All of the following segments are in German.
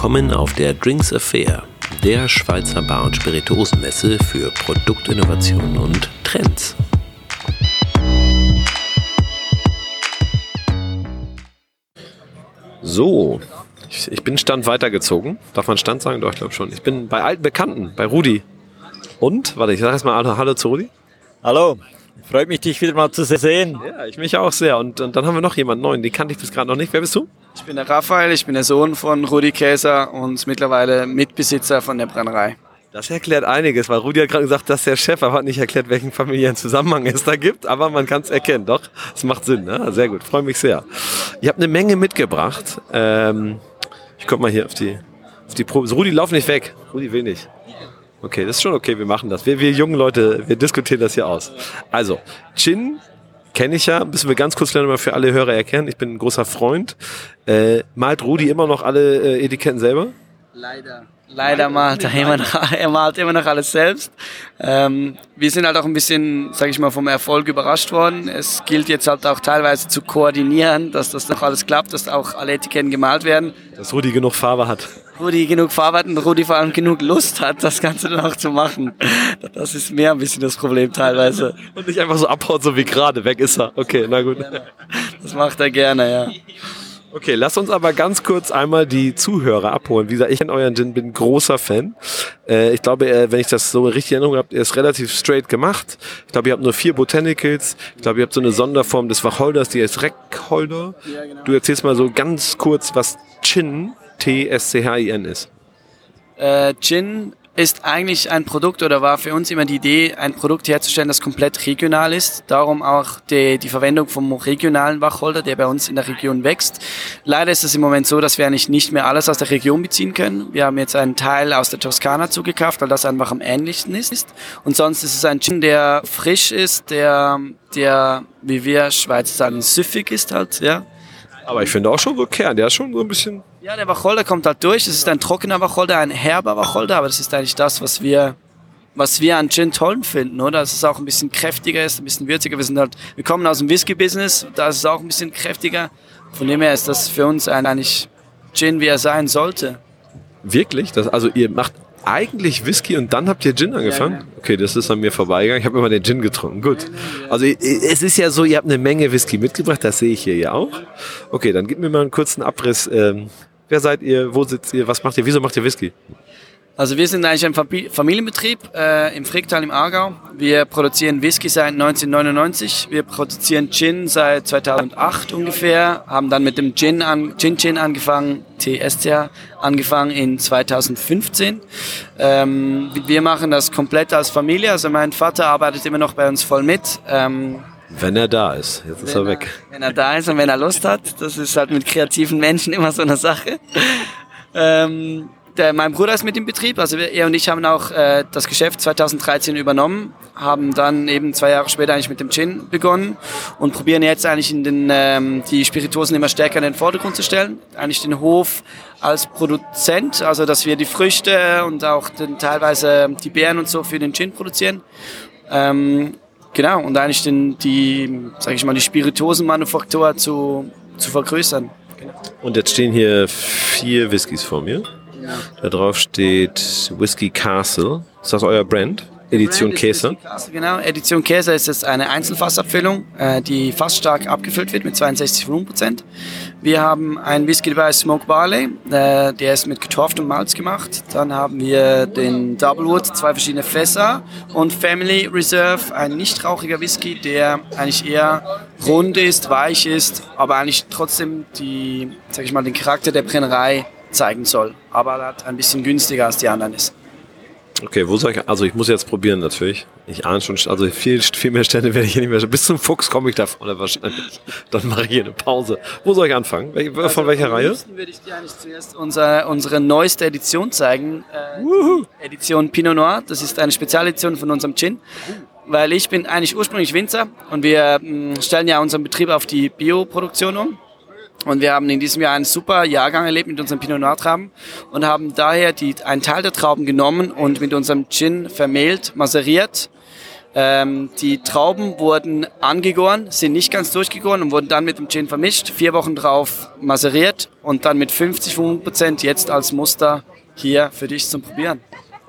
Willkommen auf der Drinks Affair, der Schweizer Bar- und Spirituosenmesse für Produktinnovationen und Trends. So, ich, ich bin Stand weitergezogen. Darf man Stand sagen? Doch, ich glaube schon. Ich bin bei alten Bekannten, bei Rudi. Und, warte, ich sage erstmal Hallo, Hallo zu Rudi. Hallo, freut mich, dich wieder mal zu sehen. Ja, ich mich auch sehr. Und, und dann haben wir noch jemanden neuen, den kannte ich bis gerade noch nicht. Wer bist du? Ich bin der Raphael, ich bin der Sohn von Rudi Käser und mittlerweile Mitbesitzer von der Brennerei. Das erklärt einiges, weil Rudi hat gerade gesagt, dass der Chef, aber hat nicht erklärt, welchen familiären Zusammenhang es da gibt, aber man kann es erkennen. Doch, es macht Sinn. Ne? Sehr gut, freue mich sehr. Ihr habt eine Menge mitgebracht. Ähm, ich komme mal hier auf die, auf die Probe. Rudi, lauf nicht weg. Rudi will nicht. Okay, das ist schon okay, wir machen das. Wir, wir jungen Leute, wir diskutieren das hier aus. Also, Chin kenne ich ja, müssen wir ganz kurz lernen, mal für alle Hörer erkennen. Ich bin ein großer Freund. Äh, malt Rudi immer noch alle äh, Etiketten selber? Leider. Leider malt er immer noch, er malt immer noch alles selbst. Ähm, wir sind halt auch ein bisschen, sage ich mal, vom Erfolg überrascht worden. Es gilt jetzt halt auch teilweise zu koordinieren, dass das noch alles klappt, dass auch alle Etiketten gemalt werden. Dass Rudi genug Farbe hat. Rudi genug Farbe hat und Rudi vor allem genug Lust hat, das Ganze dann auch zu machen. Das ist mehr ein bisschen das Problem teilweise. Und nicht einfach so abhaut, so wie gerade. Weg ist er. Okay, na gut. Das macht er gerne, ja. Okay, lass uns aber ganz kurz einmal die Zuhörer abholen. Wie gesagt, ich kenne euren Gin, bin großer Fan. Äh, ich glaube, äh, wenn ich das so richtig in Erinnerung habe, ihr ist relativ straight gemacht. Ich glaube, ihr habt nur vier Botanicals. Ich glaube, ihr habt so eine Sonderform des Wacholders, die heißt Reckholder. Ja, genau. Du erzählst mal so ganz kurz, was Chin, T-S-C-H-I-N ist. Äh, Gin ist eigentlich ein Produkt oder war für uns immer die Idee, ein Produkt herzustellen, das komplett regional ist. Darum auch die, die Verwendung vom regionalen Wacholder, der bei uns in der Region wächst. Leider ist es im Moment so, dass wir eigentlich nicht mehr alles aus der Region beziehen können. Wir haben jetzt einen Teil aus der Toskana zugekauft, weil das einfach am ähnlichsten ist. Und sonst ist es ein Gin, der frisch ist, der, der wie wir Schweizer sagen, süffig ist halt, ja. Aber ich finde auch schon so Kern. Der ist schon so ein bisschen. Ja, der Wacholder kommt halt durch. Es ist ein trockener Wacholder, ein herber Wacholder, aber das ist eigentlich das, was wir, was wir an Gin toll finden, oder? Dass es auch ein bisschen kräftiger ist, ein bisschen würziger. Wir sind halt, wir kommen aus dem Whisky-Business, da ist es auch ein bisschen kräftiger. Von dem her ist das für uns ein, eigentlich Gin, wie er sein sollte. Wirklich? Das, also ihr macht eigentlich Whisky und dann habt ihr Gin angefangen? Genau. Okay, das ist an mir vorbeigegangen. Ich habe immer den Gin getrunken. Gut. Also es ist ja so, ihr habt eine Menge Whisky mitgebracht, das sehe ich hier ja auch. Okay, dann gib mir mal einen kurzen Abriss. Ähm, wer seid ihr? Wo sitzt ihr? Was macht ihr? Wieso macht ihr Whisky? Also wir sind eigentlich ein Familienbetrieb äh, im Fricktal im Aargau. Wir produzieren Whisky seit 1999. Wir produzieren Gin seit 2008 ungefähr. Haben dann mit dem Gin an, Gin Gin angefangen, TSCA angefangen in 2015. Ähm, wir machen das komplett als Familie. Also mein Vater arbeitet immer noch bei uns voll mit. Ähm, Wenn er da ist. Jetzt ist er weg. wenn er da ist und wenn er Lust hat. Das ist halt mit kreativen Menschen immer so eine Sache. Ähm, der, mein Bruder ist mit im Betrieb, also er und ich haben auch äh, das Geschäft 2013 übernommen, haben dann eben zwei Jahre später eigentlich mit dem Gin begonnen und probieren jetzt eigentlich in den, ähm, die Spirituosen immer stärker in den Vordergrund zu stellen. Eigentlich den Hof als Produzent, also dass wir die Früchte und auch den, teilweise die Beeren und so für den Gin produzieren. Ähm, genau, und eigentlich den, die, sag ich mal, die Spirituosenmanufaktur zu, zu vergrößern. Und jetzt stehen hier vier Whiskys vor mir. Da drauf steht Whisky Castle. Ist das euer Brand? Edition Käse. Castle, Genau, Edition Käse ist jetzt eine Einzelfassabfüllung, äh, die fast stark abgefüllt wird mit 62 Volumenprozent. Wir haben einen Whisky dabei, Smoke Barley, äh, der ist mit getorftem Malz gemacht. Dann haben wir den Double Wood, zwei verschiedene Fässer und Family Reserve, ein nicht rauchiger Whisky, der eigentlich eher rund ist, weich ist, aber eigentlich trotzdem die, sag ich mal, den Charakter der Brennerei zeigen soll. Aber halt ein bisschen günstiger als die anderen ist. Okay, wo soll ich, also ich muss jetzt probieren natürlich. Ich ahne schon, also viel, viel mehr Stände werde ich hier nicht mehr, bis zum Fuchs komme ich da vorne wahrscheinlich. Dann mache ich hier eine Pause. Wo soll ich anfangen? Wel- Von Also, welcher am Reihe? würde ich dir eigentlich zuerst unsere, unsere neueste Edition zeigen. Äh, Edition Pinot Noir. Das ist eine Spezialedition von unserem Gin. Weil ich bin eigentlich ursprünglich Winzer und wir mh, stellen ja unseren Betrieb auf die Bioproduktion um. Und wir haben in diesem Jahr einen super Jahrgang erlebt mit unseren Pinot Noir Trauben und haben daher die, einen Teil der Trauben genommen und mit unserem Gin vermehlt, maseriert Ähm, die Trauben wurden angegoren, sind nicht ganz durchgegoren und wurden dann mit dem Gin vermischt, vier Wochen drauf maseriert und dann mit 50 Prozent jetzt als Muster hier für dich zum Probieren.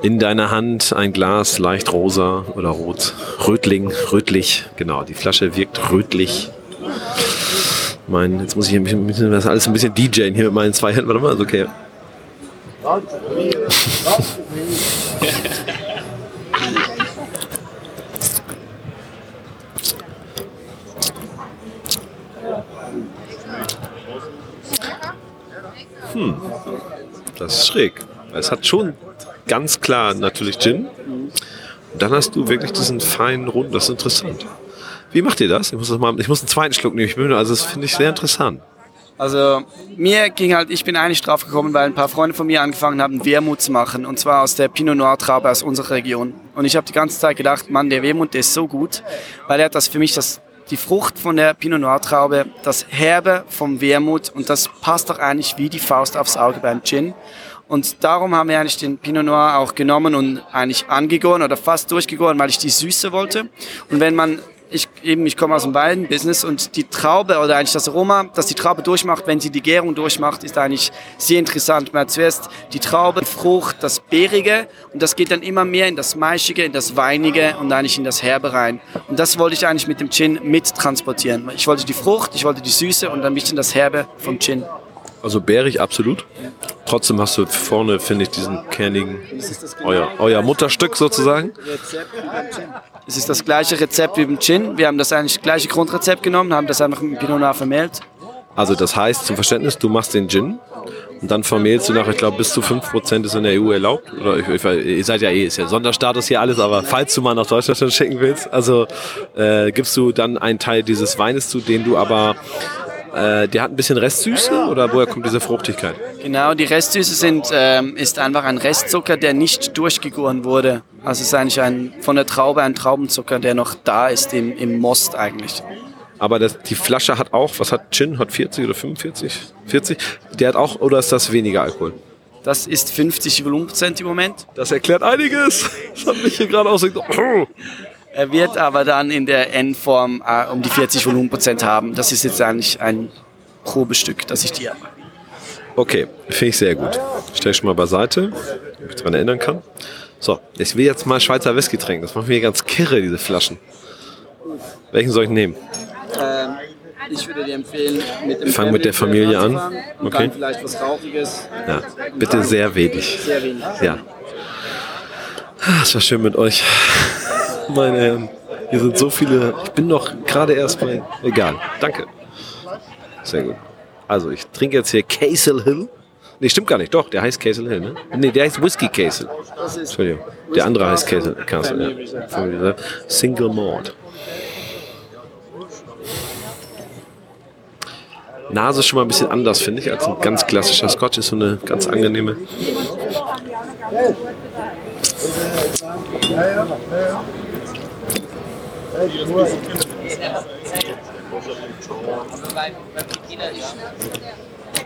In deiner Hand ein Glas, leicht rosa oder rot. Rötling, rötlich, genau. Die Flasche wirkt rötlich. Mein, jetzt muss ich ein bisschen, bisschen- das alles ein bisschen DJen hier mit meinen zwei Händen. Warte mal, ist okay. Hm, das ist schräg. Es hat schon ganz klar natürlich Gin. Und dann hast du wirklich diesen feinen Rund, das ist interessant. Wie macht ihr das? Ich muss, das mal, ich muss einen zweiten Schluck nehmen. Ich bin, also das finde ich sehr interessant. Also mir ging halt, ich bin eigentlich drauf gekommen, weil ein paar Freunde von mir angefangen haben, Wermut zu machen. Und zwar aus der Pinot Noir Traube aus unserer Region. Und ich habe die ganze Zeit gedacht, Mann, der Wermut, der ist so gut, weil er hat das für mich das die Frucht von der Pinot Noir Traube, das Herbe vom Wermut und das passt doch eigentlich wie die Faust aufs Auge beim Gin. Und darum haben wir eigentlich den Pinot Noir auch genommen und eigentlich angegoren oder fast durchgegoren, weil ich die Süße wollte. Und wenn man eben, ich komme aus dem Weinbusiness und die Traube oder eigentlich das Aroma, das die Traube durchmacht, wenn sie die Gärung durchmacht, ist eigentlich sehr interessant. Man hat zuerst die Traube, die Frucht, das Beerige und das geht dann immer mehr in das Maischige, in das Weinige und eigentlich in das Herbe rein. Und das wollte ich eigentlich mit dem Gin mit transportieren. Ich wollte die Frucht, ich wollte die Süße und ein bisschen das Herbe vom Gin. Also bärig absolut. Trotzdem hast du vorne, finde ich, diesen kernigen, euer, euer Mutterstück sozusagen. Es ist das gleiche Rezept wie beim Gin. Wir haben das eigentlich gleiche Grundrezept genommen, haben das einfach mit Pinot Noir vermehlt. Also das heißt, zum Verständnis, du machst den Gin und dann vermehlst du nach, ich glaube, bis zu 5% ist in der EU erlaubt. Oder ich, ich, ihr seid ja eh, ist ja Sonderstatus hier alles, aber falls du mal nach Deutschland schicken willst, also äh, gibst du dann einen Teil dieses Weines zu, den du aber, äh, der hat ein bisschen Restsüße oder woher kommt diese Fruchtigkeit? Genau, die Restsüße sind, ähm, ist einfach ein Restzucker, der nicht durchgegoren wurde. Also es ist eigentlich ein, von der Traube ein Traubenzucker, der noch da ist im, im Most eigentlich. Aber das, die Flasche hat auch, was hat Gin? Hat 40 oder 45? 40? Der hat auch, oder ist das weniger Alkohol? Das ist 50 Volumenprozent im Moment. Das erklärt einiges. Das hat mich hier gerade ausgedacht. Er wird aber dann in der N-Form äh, um die 40 Volumenprozent haben. Das ist jetzt eigentlich ein Probestück, das ich dir habe. Okay, finde ich sehr gut. Stell ich mal beiseite, ob ich mich daran erinnern kann. So, ich will jetzt mal Schweizer Whisky trinken. Das macht mir ganz kirre, diese Flaschen. Welchen soll ich nehmen? Ähm, ich würde dir empfehlen, mit dem Wir fangen mit der Familie an. Und Okay. dann vielleicht was Rauchiges. Ja, bitte sehr wenig. Sehr wenig. Ja. Ah, Es war schön mit euch. Meine Herren, hier sind so viele. Ich bin noch gerade erst bei. Egal. Danke. Sehr gut. Also, ich trinke jetzt hier Castle Hill. Nee, stimmt gar nicht. Doch, der heißt Castle Hill, ne? Nee, der heißt Whisky Castle. Entschuldigung. Der andere heißt Castle. Castle ja. Single Malt. Nase ist schon mal ein bisschen anders, finde ich, als ein ganz klassischer Scotch. Ist so eine ganz angenehme.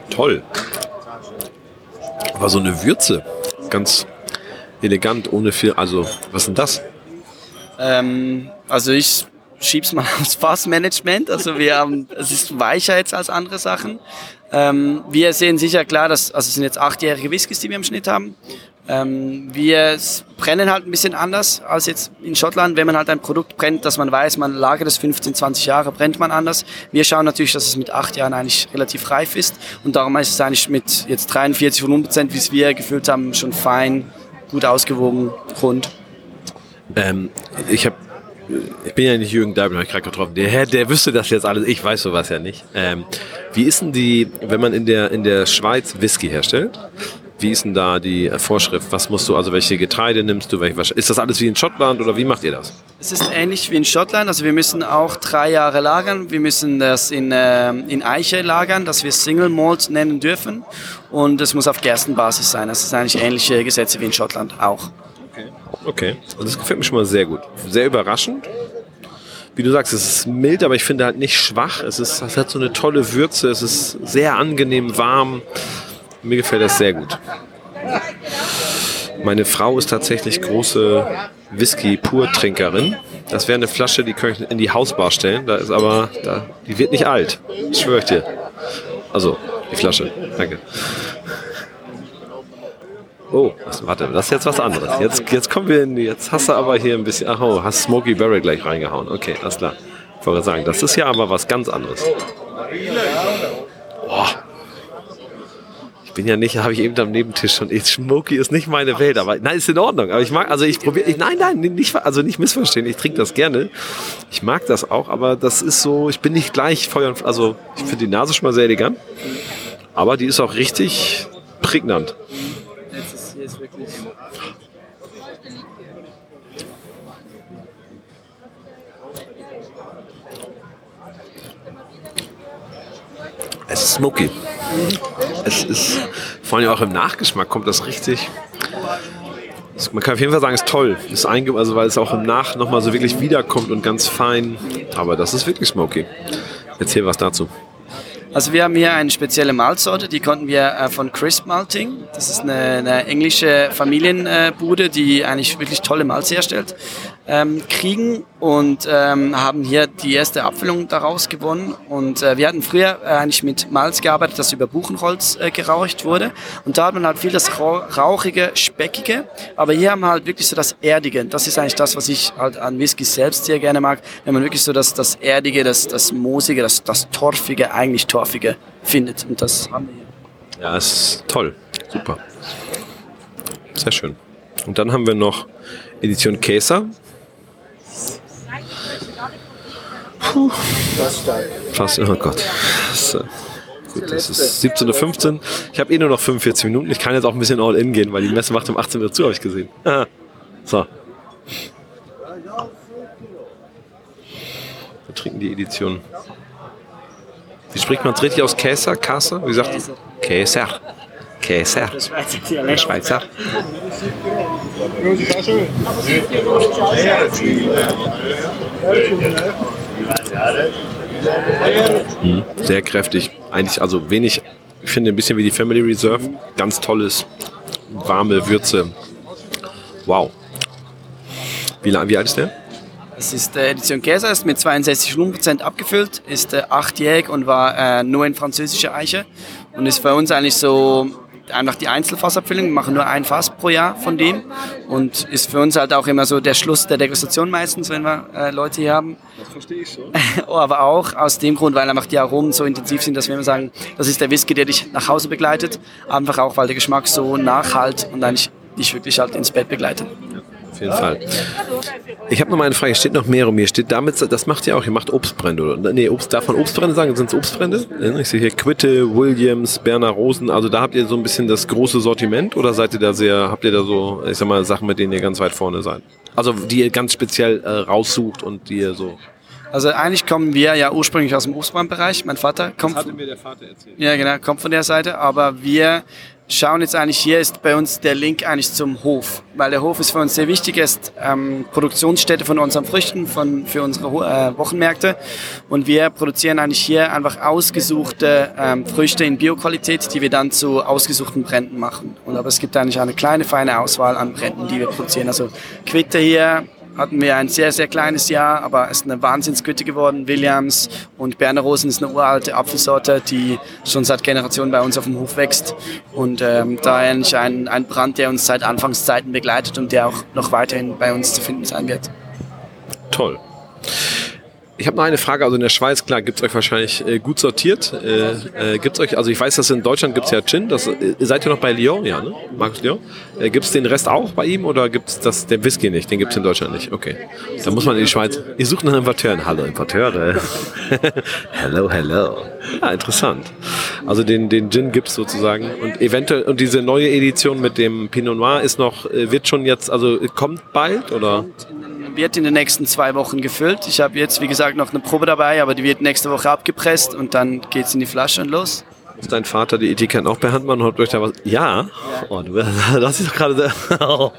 Toll. Aber so eine Würze. Ganz elegant, ohne viel. Also, was denn das? Ähm, also ich schieb's mal aufs Fassmanagement. Also wir haben, es ist weicher jetzt als andere Sachen. Ähm, wir sehen sicher klar, dass, also es sind jetzt achtjährige Whiskys, die wir im Schnitt haben. Ähm, wir brennen halt ein bisschen anders als jetzt in Schottland. Wenn man halt ein Produkt brennt, dass man weiß, man lagert es 15, 20 Jahre, brennt man anders. Wir schauen natürlich, dass es mit acht Jahren eigentlich relativ reif ist. Und darum ist es eigentlich mit jetzt 43 Volumenprozent, wie es wir gefüllt haben, schon fein, gut ausgewogen, rund. Ähm, ich habe ich bin ja nicht Jürgen Deibel, habe ich gerade getroffen. Der der wüsste das jetzt alles. Ich weiß sowas ja nicht. Ähm, wie ist denn die, wenn man in der, in der Schweiz Whisky herstellt? Wie ist denn da die Vorschrift? Was musst du, also welche Getreide nimmst du? Welche, ist das alles wie in Schottland oder wie macht ihr das? Es ist ähnlich wie in Schottland. Also wir müssen auch drei Jahre lagern. Wir müssen das in, äh, in Eiche lagern, dass wir Single Malt nennen dürfen. Und es muss auf Gerstenbasis sein. Das sind eigentlich ähnliche Gesetze wie in Schottland auch. Okay, also das gefällt mir schon mal sehr gut. Sehr überraschend. Wie du sagst, es ist mild, aber ich finde halt nicht schwach. Es, ist, es hat so eine tolle Würze. Es ist sehr angenehm warm. Mir gefällt das sehr gut. Meine Frau ist tatsächlich große Whisky-Pur-Trinkerin. Das wäre eine Flasche, die könnte ich in die Hausbar stellen. Da ist aber, da, die wird nicht alt. Schwöre ich dir. Also, die Flasche. Danke. Oh, was, warte, das ist jetzt was anderes. Jetzt, jetzt kommen wir in, jetzt hast du aber hier ein bisschen, ach oh, hast Smokey Barrel gleich reingehauen. Okay, alles klar. Ich wollte sagen, das ist ja aber was ganz anderes. Boah. Ich bin ja nicht, habe ich eben am Nebentisch schon. Smokey ist nicht meine Welt, aber nein, ist in Ordnung. Aber ich mag, also ich probiere, nein, nein, nicht, also nicht missverstehen. Ich trinke das gerne. Ich mag das auch, aber das ist so, ich bin nicht gleich Feuer und, also ich finde die Nase schon mal sehr elegant. Aber die ist auch richtig prägnant. Jetzt ist hier ist wirklich. Es ist smoky. Es ist vor allem auch im Nachgeschmack kommt das richtig. Man kann auf jeden Fall sagen, es ist toll. Ist also weil es auch im Nach nochmal so wirklich wiederkommt und ganz fein. Aber das ist wirklich smoky. Erzähl was dazu. Also wir haben hier eine spezielle Malzsorte, die konnten wir äh, von Crisp Malting. Das ist eine, eine englische Familienbude, die eigentlich wirklich tolle Malz herstellt, ähm, kriegen und ähm, haben hier die erste Abfüllung daraus gewonnen. Und äh, wir hatten früher äh, eigentlich mit Malz gearbeitet, das über Buchenholz äh, geraucht wurde. Und da hat man halt viel das Rau- rauchige, speckige, aber hier haben wir halt wirklich so das erdige. Das ist eigentlich das, was ich halt an Whisky selbst sehr gerne mag, wenn man wirklich so das, das erdige, das, das moosige, das, das torfige, eigentlich torfige findet. Und das haben wir hier. Ja, ist toll. Super. Sehr schön. Und dann haben wir noch Edition Käser. Puh. Fast, oh Gott. Das, äh, gut, das ist 17.15 Uhr. Ich habe eh nur noch 45 Minuten. Ich kann jetzt auch ein bisschen all in gehen, weil die Messe macht um 18 Uhr zu, habe ich gesehen. Ah. So. Wir trinken die Edition. Wie spricht man es richtig aus? Käser? Kasse? Wie sagt Käser. Käser. Der Schweizer. Mhm. Sehr kräftig. Eigentlich also wenig, ich finde ein bisschen wie die Family Reserve. Ganz tolles, warme Würze. Wow. Wie, wie alt ist der? Es ist äh, Edition Käser, ist mit 62 Volumenprozent abgefüllt, ist äh, achtjährig und war äh, nur in französischer Eiche und ist für uns eigentlich so einfach die Einzelfassabfüllung. Wir machen nur ein Fass pro Jahr von dem und ist für uns halt auch immer so der Schluss der Degustation meistens, wenn wir äh, Leute hier haben. Das verstehe ich schon. Oh, aber auch aus dem Grund, weil einfach die Aromen so intensiv sind, dass wir immer sagen, das ist der Whisky, der dich nach Hause begleitet. Einfach auch, weil der Geschmack so nachhalt und eigentlich dich wirklich halt ins Bett begleitet. Auf jeden Fall. Ich habe noch mal eine Frage. Steht noch mehr um mir? Steht damit, das macht ihr auch, ihr macht Obstbrände, oder? Nee, Obst, darf man Obstbrände sagen? Sind es Obstbrände? Ja, Ich sehe hier Quitte, Williams, Berner Rosen. Also da habt ihr so ein bisschen das große Sortiment oder seid ihr da sehr, habt ihr da so, ich sag mal, Sachen, mit denen ihr ganz weit vorne seid? Also die ihr ganz speziell äh, raussucht und die ihr so. Also eigentlich kommen wir ja ursprünglich aus dem Obstbrandbereich. Mein Vater kommt, mir der Vater erzählt. ja genau, kommt von der Seite, aber wir schauen jetzt eigentlich, hier ist bei uns der Link eigentlich zum Hof, weil der Hof ist für uns sehr wichtig, er ist ähm, Produktionsstätte von unseren Früchten, von, für unsere äh, Wochenmärkte und wir produzieren eigentlich hier einfach ausgesuchte ähm, Früchte in Bioqualität, die wir dann zu ausgesuchten Bränden machen. Und aber es gibt eigentlich eine kleine, feine Auswahl an Bränden, die wir produzieren. Also Quitte hier, hatten wir ein sehr, sehr kleines Jahr, aber es ist eine Wahnsinnsgüte geworden. Williams und Berner Rosen ist eine uralte Apfelsorte, die schon seit Generationen bei uns auf dem Hof wächst. Und ähm, da eigentlich ein, ein Brand, der uns seit Anfangszeiten begleitet und der auch noch weiterhin bei uns zu finden sein wird. Toll. Ich habe noch eine Frage. Also in der Schweiz, klar, gibt's euch wahrscheinlich äh, gut sortiert. Äh, äh, gibt's euch, also ich weiß, dass in Deutschland gibt's ja Gin. Das, äh, seid ihr noch bei Lyon? Ja, ne? Markus Lyon? Äh, gibt's den Rest auch bei ihm oder gibt's das, den Whisky nicht? Den gibt's in Deutschland nicht. Okay. Da muss man in die Schweiz. Ihr sucht nach Importeuren. Hallo Importeure. hello, hello. Ja, interessant. Also den, den Gin gibt's sozusagen. Und eventuell, und diese neue Edition mit dem Pinot Noir ist noch, äh, wird schon jetzt, also kommt bald oder? Wird in den nächsten zwei Wochen gefüllt. Ich habe jetzt, wie gesagt, noch eine Probe dabei, aber die wird nächste Woche abgepresst und dann geht's in die Flasche und los. Ist dein Vater die Etiketten auch per Hand machen? Habt euch da was? Ja. Oh, du, hast dich doch gerade.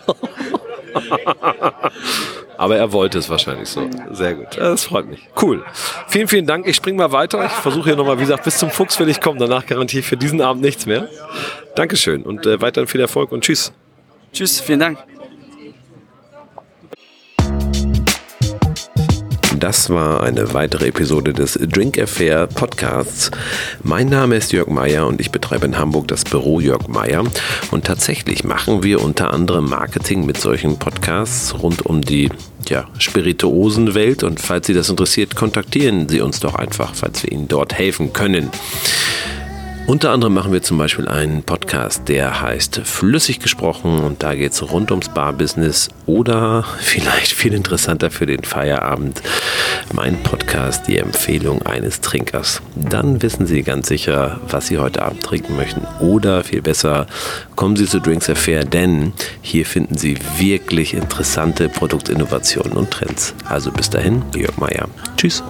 Aber er wollte es wahrscheinlich so. Sehr gut. Das freut mich. Cool. Vielen, vielen Dank. Ich spring mal weiter. Ich versuche hier nochmal, wie gesagt, bis zum Fuchs will ich kommen. Danach garantiere ich für diesen Abend nichts mehr. Dankeschön und äh, weiterhin viel Erfolg und tschüss. Tschüss, vielen Dank. Das war eine weitere Episode des Drink Affair Podcasts. Mein Name ist Jörg Meyer und ich betreibe in Hamburg das Büro Jörg Meyer. Und tatsächlich machen wir unter anderem Marketing mit solchen Podcasts rund um die ja, Spirituosenwelt. Und falls Sie das interessiert, kontaktieren Sie uns doch einfach, falls wir Ihnen dort helfen können. Unter anderem machen wir zum Beispiel einen Podcast, der heißt Flüssig gesprochen und da geht es rund ums Barbusiness oder vielleicht viel interessanter für den Feierabend, mein Podcast, die Empfehlung eines Trinkers. Dann wissen Sie ganz sicher, was Sie heute Abend trinken möchten oder viel besser, kommen Sie zu Drinks Affair, denn hier finden Sie wirklich interessante Produktinnovationen und Trends. Also bis dahin, Jörg Meier. Tschüss.